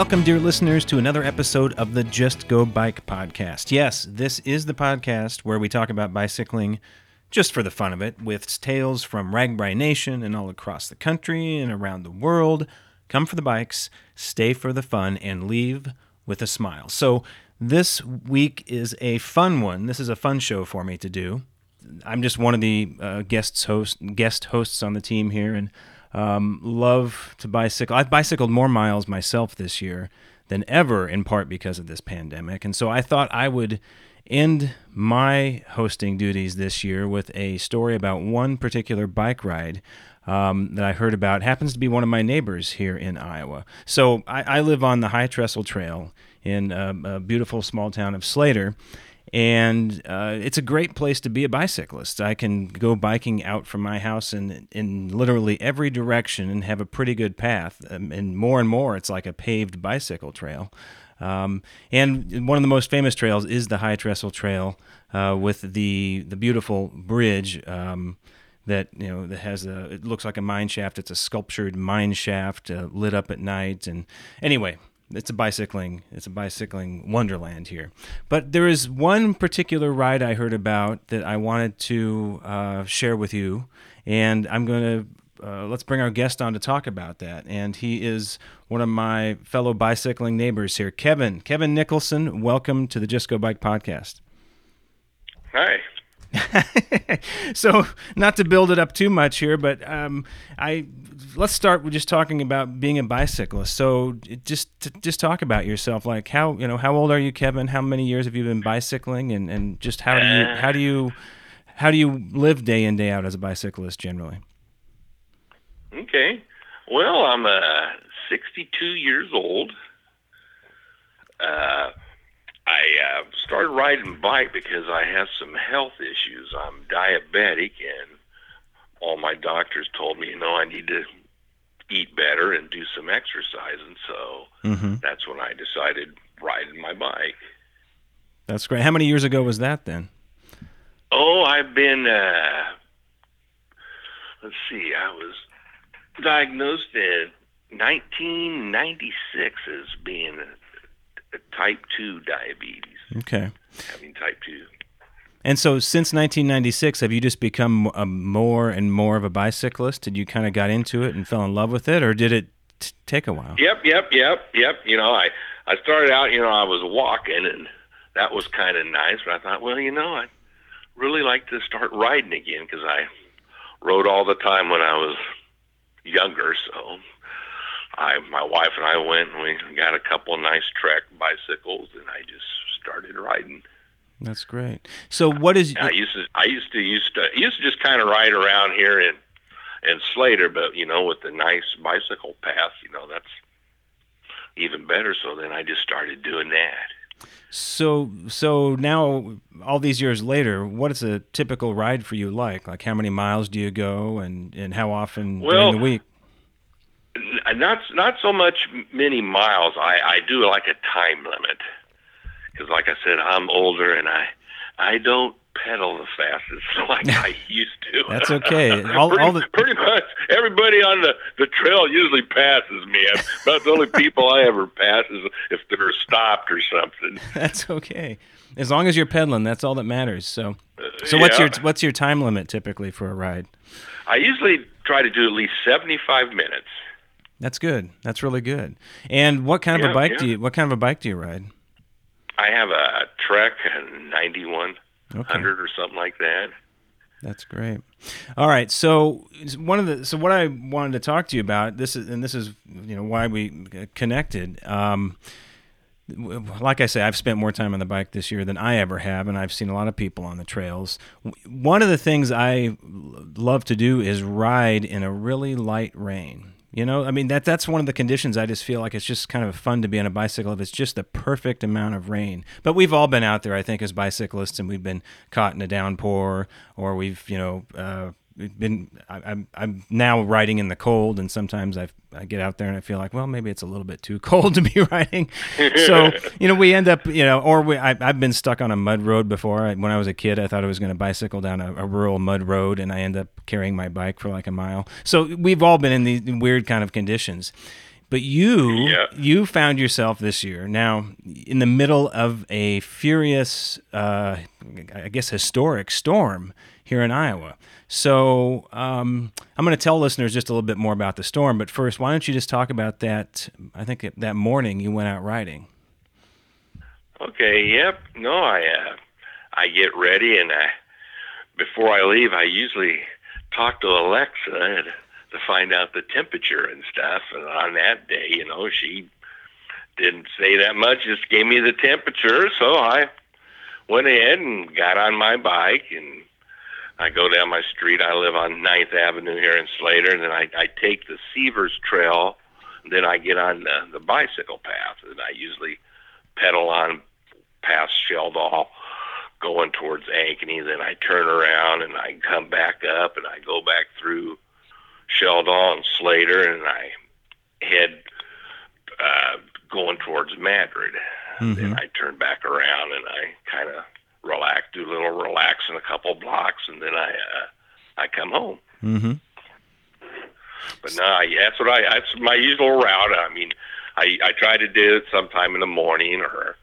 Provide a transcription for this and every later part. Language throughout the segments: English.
Welcome, dear listeners, to another episode of the Just Go Bike podcast. Yes, this is the podcast where we talk about bicycling just for the fun of it, with tales from RAGBRAI Nation and all across the country and around the world. Come for the bikes, stay for the fun, and leave with a smile. So, this week is a fun one. This is a fun show for me to do. I'm just one of the uh, guests host guest hosts on the team here, and um, love to bicycle. I've bicycled more miles myself this year than ever, in part because of this pandemic. And so I thought I would end my hosting duties this year with a story about one particular bike ride um, that I heard about. Happens to be one of my neighbors here in Iowa. So I, I live on the High Trestle Trail in a, a beautiful small town of Slater and uh, it's a great place to be a bicyclist. I can go biking out from my house in in literally every direction and have a pretty good path. Um, and more and more, it's like a paved bicycle trail. Um, and one of the most famous trails is the High Trestle Trail uh, with the the beautiful bridge. Um, that you know that has a it looks like a mine shaft. It's a sculptured mine shaft uh, lit up at night. And anyway, it's a bicycling it's a bicycling wonderland here. But there is one particular ride i heard about that i wanted to uh, share with you and i'm going to uh, let's bring our guest on to talk about that. And he is one of my fellow bicycling neighbors here. Kevin kevin nicholson welcome to the just go bike podcast. Hi so not to build it up too much here but um, i let's start with just talking about being a bicyclist. So just just talk about yourself. Like how you know how old are you, Kevin? How many years have you been bicycling, and and just how do you Uh. how do you how do you live day in day out as a bicyclist generally? Okay. Well, I'm uh, 62 years old. Uh, I uh, started riding bike because I have some health issues. I'm diabetic, and all my doctors told me, you know, I need to eat better and do some exercise, and so Mm-hmm. that's when I decided riding my bike. That's great. How many years ago was that then? Oh, I've been. Uh, let's see. I was diagnosed in 1996 as being type two diabetes, Okay. having type two. And so since 1996, have you just become a more and more of a bicyclist? Did you kind of got into it and fell in love with it, or did it t- take a while? Yep, yep, yep, yep. You know, I I started out. You know, I was walking, and that was kind of nice. But I thought, well, you know, I really like to start riding again because I rode all the time when I was younger. So I, my wife and I went and we got a couple of nice Trek bicycles, and I just started riding. That's great. So what is I used to, I used to, used to, used to just kind of ride around here in, in Slater, but you know, with the nice bicycle path, you know, that's even better. So then I just started doing that. So so now all these years later, what is a typical ride for you like? Like how many miles do you go and and how often Well, during the week? Not, not so much many miles. I, I do like a time limit because, like I said, I'm older and I, I don't pedal the fastest like I used to. That's okay. All- pretty, all the- pretty much everybody on the the trail usually passes me. I'm about the only people I ever pass is if they're stopped or something. That's okay. As long as you're pedaling, that's all that matters. So uh, so what's your what's your time limit typically for a ride? I usually try to do at least seventy five minutes. That's good. That's really good. And what kind of Yeah, a bike yeah. do you what kind of a bike do you ride? I have a Trek ninety one Okay. hundred or something like that. That's great. All right, so one of the so what I wanted to talk to you about this is and this is you know why we connected. Um, like I say, I've spent more time on the bike this year than I ever have, and I've seen a lot of people on the trails. One of the things I love to do is ride in a really light rain. You know, I mean that that's one of the conditions. I just feel like it's just kind of fun to be on a bicycle if it's just the perfect amount of rain. But we've all been out there, I think, as bicyclists, and we've been caught in a downpour, or we've you know uh, been. I, I'm I'm now riding in the cold, and sometimes I I get out there and I feel like, well, maybe it's a little bit too cold to be riding. so you know, we end up you know, or we I, I've been stuck on a mud road before. I, when I was a kid, I thought I was going to bicycle down a, a rural mud road, and I end up carrying my bike for like a mile. So we've all been in these weird kind of conditions. But you Yeah. you found yourself this year now in the middle of a furious, uh, I guess, historic storm here in Iowa. So um, I'm going to tell listeners just a little bit more about the storm. But first, why don't you just talk about that? I think that morning you went out riding. Okay. Yep. No, I uh, I get ready, and I before I leave, I usually talk to Alexa to find out the temperature and stuff. And on that day, you know, she didn't say that much; just gave me the temperature. So I went ahead and got on my bike and I go down my street. I live on Ninth Avenue here in Slater, and then I, I take the Seavers Trail. And then I get on the, the bicycle path, and I usually pedal on past Sheldahl, going towards Ankeny. Then I turn around and I come back up, and I go back through Sheldahl and Slater, and I head uh, going towards Madrid. Mhm. Then I turn back around and I kind of relax, do a little relaxing, a couple blocks, and then I uh, I come home. Mm-hmm. But no, I, that's what I that's my usual route. I mean, I I try to do it sometime in the morning or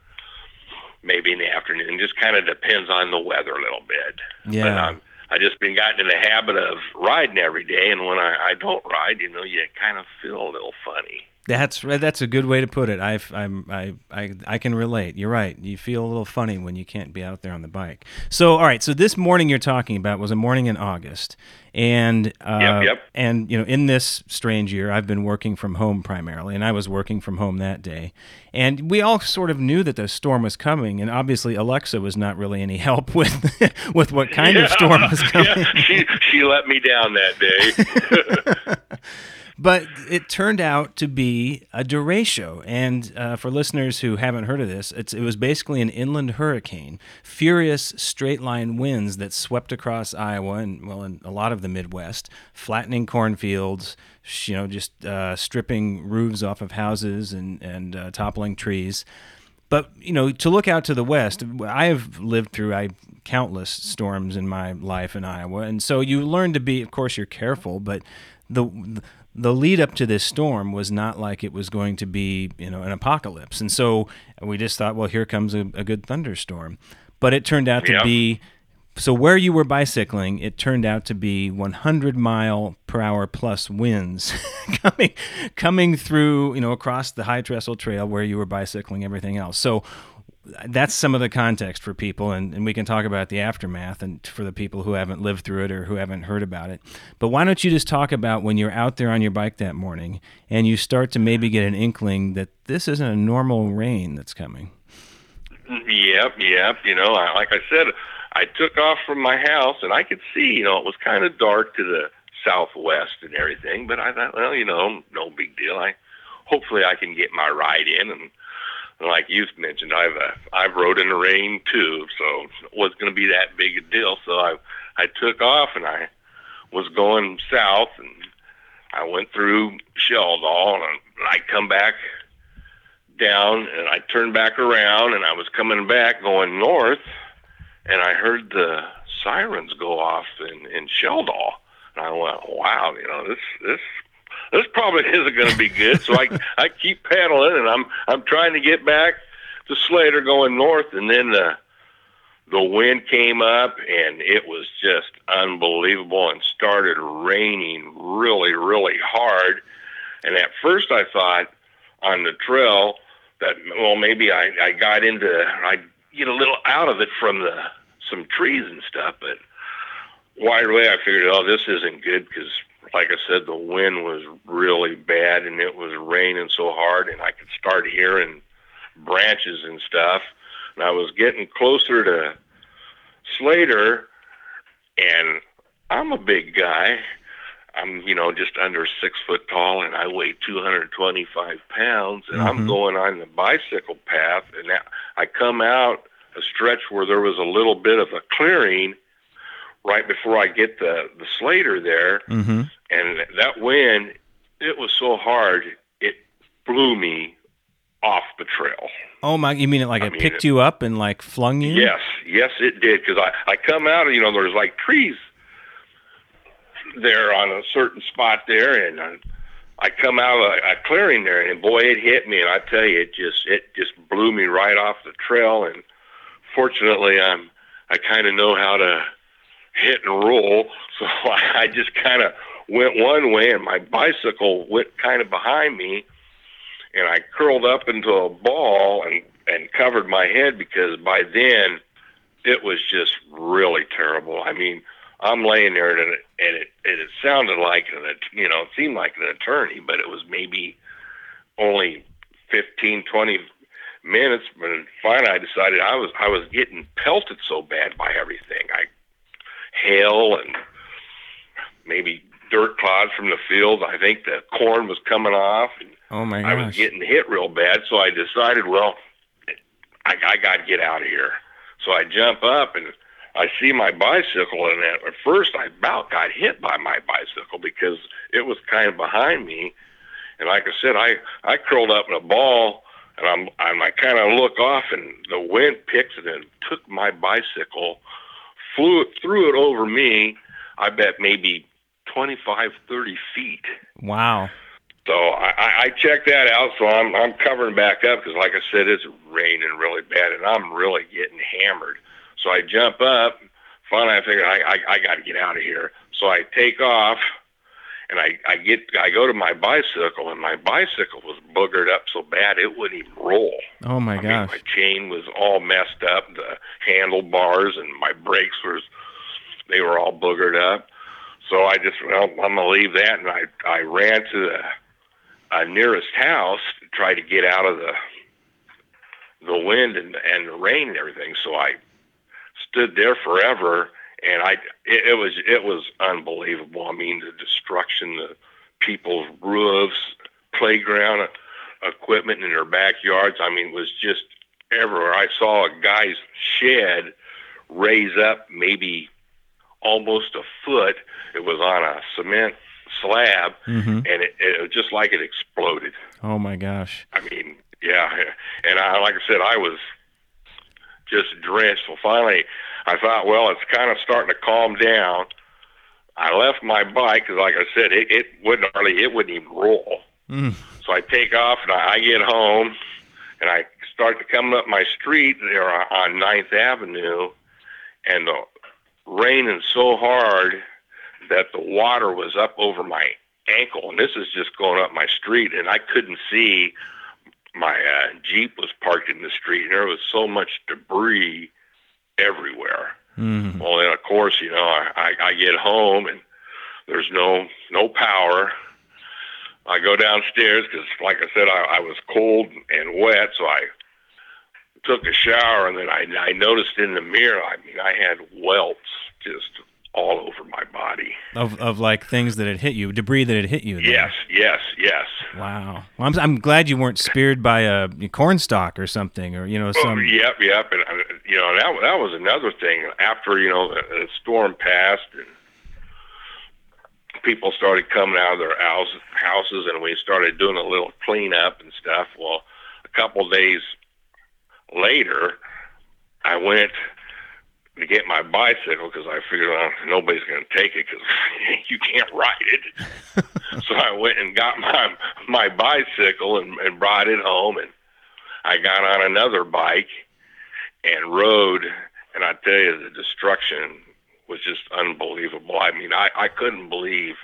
maybe in the afternoon. Just kind of depends on the weather a little bit. But Yeah. I'm, I just been gotten in the habit of riding every day, and when I, I don't ride, you know, you kind of feel a little funny. That's that's a good way to put it. I'm I, I I can relate. You're right. You feel a little funny when you can't be out there on the bike. So all right. So this morning you're talking about was a morning in August, and uh, Yep, yep. and you know in this strange year I've been working from home primarily, and I was working from home that day, and we all sort of knew that the storm was coming, and obviously Alexa was not really any help with with what kind of storm was coming. yeah, she she let me down that day. But it turned out to be a derecho. And uh, for listeners who haven't heard of this, it was basically an inland hurricane, furious straight line winds that swept across Iowa and, well, in a lot of the Midwest, flattening cornfields, you know, just uh, stripping roofs off of houses and, and uh, toppling trees. But you know, to look out to the west, I have lived through I countless storms in my life in Iowa, and so you learn to be. Of course, you're careful, but the the lead up to this storm was not like it was going to be, you know, an apocalypse. And so we just thought, well, here comes a, a good thunderstorm. But it turned out to Yeah. be so where you were bicycling, it turned out to be 100 mile per hour plus winds coming coming through, you know, across the high trestle trail where you were bicycling, everything else. So that's some of the context for people, and, and we can talk about the aftermath and for the people who haven't lived through it or who haven't heard about it. But why don't you just talk about when you're out there on your bike that morning and you start to maybe get an inkling that this isn't a normal rain that's coming? Yep, yep. You know, I, like I said, I took off from my house and I could see, you know, it was kind of dark to the southwest and everything. But I thought, well, you know, no big deal. I hopefully I can get my ride in. And like you've mentioned, I've uh, I've rode in the rain too, so it wasn't going to be that big a deal. So I I took off and I was going south and I went through Sheldahl and I come back down and I turned back around and I was coming back going north and I heard the sirens go off in, in Sheldahl. And I went, wow, you know, this, this, this probably isn't going to be good. So I, I keep paddling and I'm, I'm trying to get back to Slater going north. And then the, the wind came up and it was just unbelievable and started raining really, really hard. And at first I thought on the trail that, well, maybe I, I got into, I get a little out of it from the, some trees and stuff, but right away I figured, oh, this isn't good because, like I said, the wind was really bad and it was raining so hard, and I could start hearing branches and stuff. And I was getting closer to Slater, and I'm a big guy. I'm, you know, just under six foot tall, and I weigh 225 pounds, and I'm Mhm. going on the bicycle path, and I come out a stretch where there was a little bit of a clearing right before I get the the Slater there, Mm-hmm. And that wind, it was so hard, it blew me off the trail. Oh my! You mean it like I it mean, picked it- you up and like flung you? Yes, yes, it did. Because I I come out, you know, there's like trees there on a certain spot there, and I, I come out of a, a clearing there, and boy, it hit me, and I tell you, it just it just blew me right off the trail. And fortunately, I'm I kind of know how to hit and roll, so I just kind of went one way, and my bicycle went kind of behind me, and I curled up into a ball and and covered my head because by then it was just really terrible. I mean, I'm laying there and it, and it, and it sounded like an, you know, it seemed like an attorney, but it was maybe only 15, 20 minutes. But finally, I decided I was I was getting pelted so bad by everything. I hail and maybe dirt clods from the field. I think the corn was coming off. And oh my gosh! I was getting hit real bad, so I decided, well, I, I got to get out of here. So I jump up and I see my bicycle, and at first I about got hit by my bicycle because it was kind of behind me. And like I said, I I curled up in a ball, and I'm I'm I kind of look off, and the wind picks it and took my bicycle, flew it threw it over me. I bet maybe 25, 30 feet. Wow. So I, I checked that out. So I'm I'm covering back up because, like I said, it's raining really bad, and I'm really getting hammered. So I jump up. Finally, I figure I I, I got to get out of here. So I take off, and I I get I go to my bicycle, and my bicycle was boogered up so bad it wouldn't even roll. Oh my I gosh! Mean, my chain was all messed up. The handlebars and my brakes was they were all boogered up. So I just well I'm gonna leave that, and I I ran to the uh, nearest house to try to get out of the the wind and and the rain and everything. So I stood there forever, and I it, it was it was unbelievable. I mean, the destruction, the people's roofs, playground equipment in their backyards. I mean, it was just everywhere. I saw a guy's shed raise up maybe almost a foot. It was on a cement slab, mm-hmm. and it, it was just like it exploded. Oh my gosh! I mean, yeah, and I, like I said, I was just drenched. So finally, I thought, well, it's kind of starting to calm down. I left my bike because, like I said, it, it wouldn't hardly, it wouldn't even roll. Mm. So I take off and I, I get home, and I start to come up my street there on Ninth Avenue, and the raining so hard that the water was up over my ankle, and this is just going up my street, and I couldn't see. My uh, Jeep was parked in the street, and there was so much debris everywhere. Mm. Well, then of course, you know, I, I, I get home and there's no no power. I go downstairs because, like I said, I, I was cold and wet, so I took a shower, and then I, I noticed in the mirror. I mean, I had welts just all over my body. Of of like things that had hit you, debris that had hit you. Yes, yes, yes. Wow. Well, I'm I'm glad you weren't speared by a corn stalk or something, or you know some. Oh, yep, yep. And uh, you know that that was another thing. After you know the, the storm passed and people started coming out of their house, houses, and we started doing a little cleanup and stuff. Well, a couple days later, I went to get my bicycle because I figured well, nobody's going to take it because you can't ride it. so I went and got my my bicycle and, and brought it home, and I got on another bike and rode. And I tell you, the destruction was just unbelievable. I mean, I I couldn't believe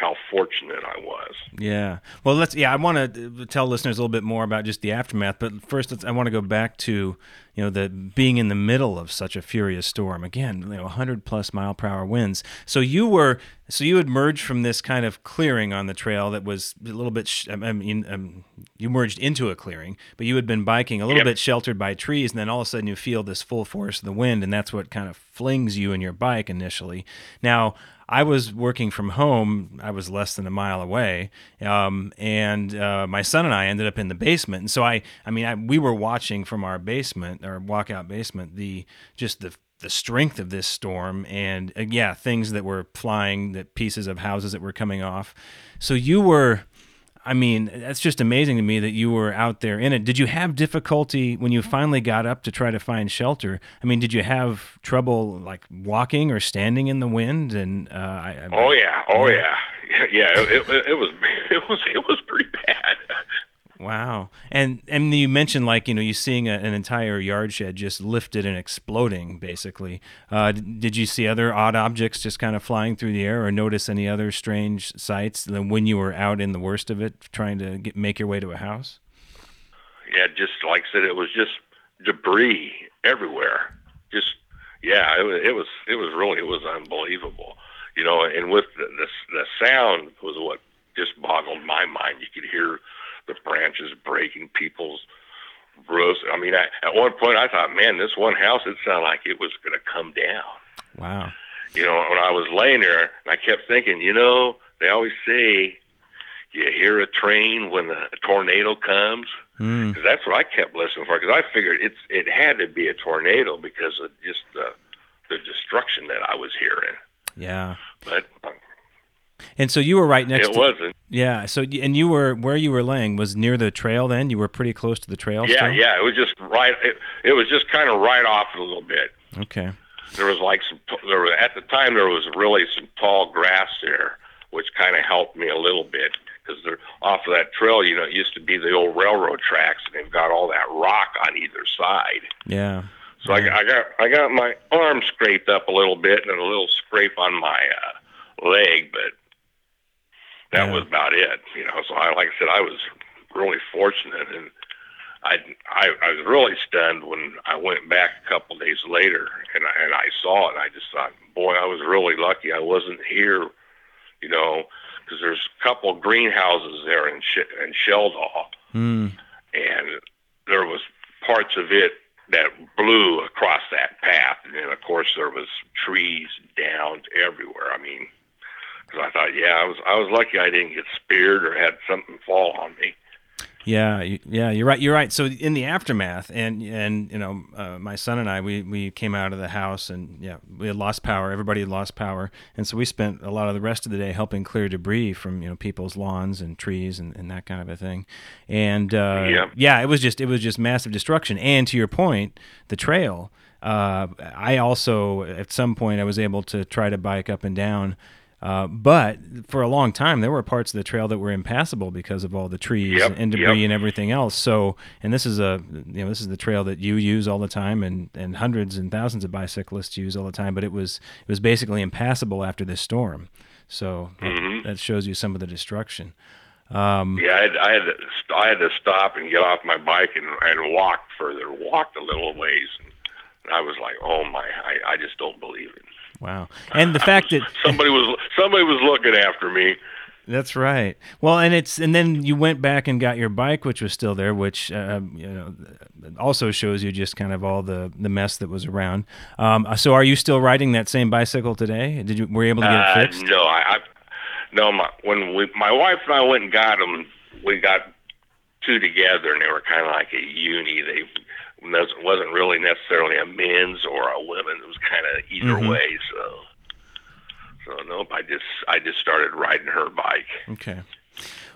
how fortunate I was. Yeah. Well, let's. Yeah, I want to tell listeners a little bit more about just the aftermath. But first, I want to go back to you know the being in the middle of such a furious storm. Again, you know, 100 plus mile per hour winds. So you were. So you had merged from this kind of clearing on the trail that was a little bit. Sh- I mean, um, you merged into a clearing, but you had been biking a little Yep. bit sheltered by trees, and then all of a sudden you feel this full force of the wind, and that's what kind of flings you and your bike initially. Now. I was working from home. I was less than a mile away, um, and uh, my son and I ended up in the basement. And so I, I mean, I, we were watching from our basement, our walkout basement, the just the the strength of this storm, and uh, yeah, things that were flying, that pieces of houses that were coming off. So you were. I mean, that's just amazing to me that you were out there in it. Did you have difficulty when you finally got up to try to find shelter? I mean, did you have trouble like walking or standing in the wind? And uh, I, I, Oh yeah, oh yeah, yeah, it, it, it was it was it was pretty bad. Wow. And and you mentioned like you know you seeing a, an entire yard shed just lifted and exploding basically. Uh, did you see other odd objects just kind of flying through the air, or notice any other strange sights than when you were out in the worst of it, trying to get, make your way to a house? Yeah, just like I said, it was just debris everywhere. Just yeah, it was it was it was really it was unbelievable. You know, and with the the, the sound was what just boggled my mind. You could hear the branches breaking people's roofs. I mean, I, at one point I thought, man, this one house, it sounded like it was going to come down. Wow. You know, when I was laying there, and I kept thinking, you know, they always say you hear a train when a tornado comes. Mm. Cause that's what I kept listening for. Because I figured it's it had to be a tornado because of just the the destruction that I was hearing. Yeah. But and so you were right next. It to, wasn't. Yeah. So and you were where you were laying was near the trail. Then you were pretty close to the trail. Yeah, still? yeah. It was just right. It, it was just kind of right off a little bit. Okay. There was like some. There was at the time there was really some tall grass there, which kind of helped me a little bit because they're off of that trail. You know, it used to be the old railroad tracks, and they've got all that rock on either side. Yeah. So yeah. I, I got I got my arm scraped up a little bit and a little scrape on my uh, leg, but that Yeah. was about it. You know, so I like I said, I was really fortunate, and I I, I was really stunned when I went back a couple days later and I, and I saw it. And I just thought, boy, I was really lucky I wasn't here. You know, because there's a couple greenhouses there in Sh- in Sheldahl, Mm. and there was parts of it that blew across that path, and then of course there was trees down everywhere. I mean, because I thought, yeah, I was I was lucky I didn't get speared or had something fall on me. Yeah, yeah, you're right. You're right. So in the aftermath, and and you know, uh, my son and I, we we came out of the house, and yeah, we had lost power. Everybody had lost power, and so we spent a lot of the rest of the day helping clear debris from you know people's lawns and trees and, and that kind of a thing. And uh, Yeah. yeah, it was just it was just massive destruction. And to your point, the trail. Uh, I also at some point I was able to try to bike up and down. Uh, but for a long time, there were parts of the trail that were impassable because of all the trees Yep, and debris yep. and everything else. So, and this is a you know this is the trail that you use all the time, and and hundreds and thousands of bicyclists use all the time. But it was it was basically impassable after this storm. So that- Mhm. that shows you some of the destruction. Um, Yeah, I had, I had to I had to stop and get off my bike and and walk further, walked a little ways. And I was like, oh my, I I just don't believe it. Wow, and the fact that somebody was somebody was looking after me. That's right. Well, and it's and then you went back and got your bike, which was still there, which uh, you know also shows you just kind of all the the mess that was around. Um, so, are you still riding that same bicycle today? Did you were you able to get Uh, it fixed? no, I, I no. My, when we, my wife and I went and got them, we got two together, and they were kind of like a uni. They wasn't wasn't really necessarily a men's or a women's. It was kind of either Mhm. way. So, so nope. I just I just started riding her bike. Okay.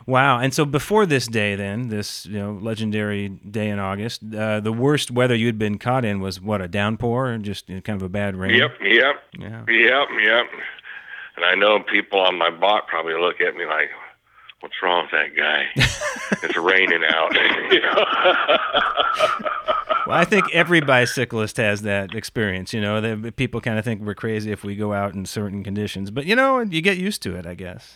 Wow. And so before this day, then this you know legendary day in August, uh, the worst weather you'd been caught in was what a downpour and just you know, kind of a bad rain. Yep, yep, Yeah. yep, yep. And I know people on my bot probably look at me like, "What's wrong with that guy? it's raining out." Well, I think every bicyclist has that experience. You know, the, people kind of think we're crazy if we go out in certain conditions, but you know, you get used to it, I guess.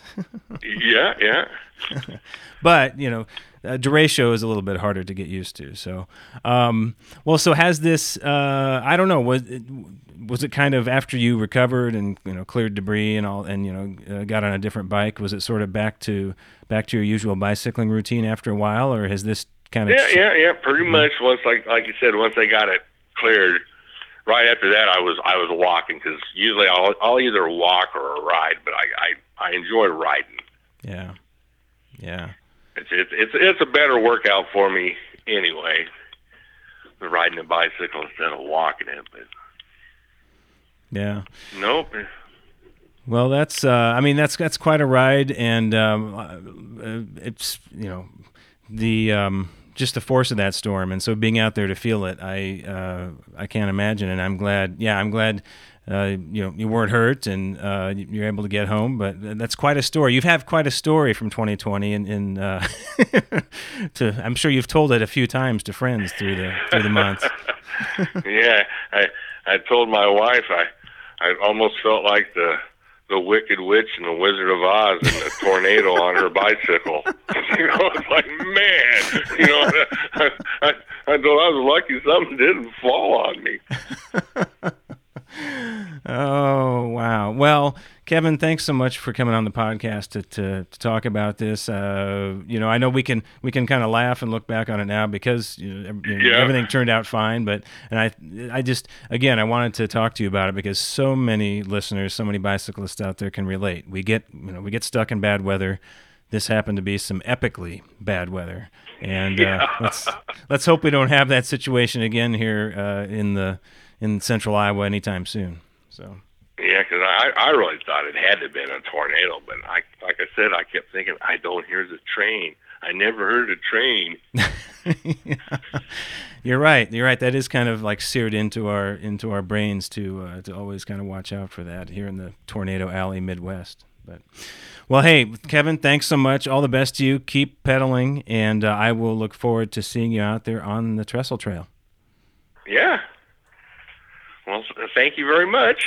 yeah, yeah. but you know, uh, derecho is a little bit harder to get used to. So, um, well, so has this? Uh, I don't know. Was it, was it kind of after you recovered and you know cleared debris and all, and you know uh, got on a different bike? Was it sort of back to back to your usual bicycling routine after a while, or has this kind of? Yeah, yeah, yeah. Pretty much once, like like you said, once I got it cleared, right after that, I was I was walking because usually I'll I'll either walk or ride, but I I, I enjoy riding. Yeah. Yeah. It's it's it's it's a better workout for me anyway. Riding a bicycle instead of walking it, but Yeah. nope. Well, that's uh, I mean that's that's quite a ride, and um, uh, it's you know the um, just the force of that storm, and so being out there to feel it, I uh, I can't imagine, and I'm glad. Yeah, I'm glad uh, you know you weren't hurt and uh, you're able to get home. But that's quite a story. You've had quite a story from 2020, and, and uh, to I'm sure you've told it a few times to friends through the through the months. yeah, I I told my wife I I almost felt like the the Wicked Witch and the Wizard of Oz and the tornado on her bicycle. you know, it's like man, you know, I, I, I thought I was lucky something didn't fall on me. oh wow! Well, Kevin, thanks so much for coming on the podcast to to, to talk about this. Uh, you know, I know we can we can kind of laugh and look back on it now because you know, yeah. everything turned out fine. But and I I just again I wanted to talk to you about it because so many listeners, so many bicyclists out there can relate. We get you know we get stuck in bad weather. This happened to be some epically bad weather, and uh, yeah. uh, let's let's hope we don't have that situation again here uh, in the in central Iowa anytime soon. So. Yeah, because I I really thought it had to have been a tornado, but I like I said, I kept thinking I don't hear the train. I never heard a train. You're right. You're right. That is kind of like seared into our into our brains to uh, to always kind of watch out for that here in the tornado alley Midwest. But well, hey, Kevin, thanks so much. All the best to you. Keep pedaling, and uh, I will look forward to seeing you out there on the Trestle Trail. Yeah, well, thank you very much.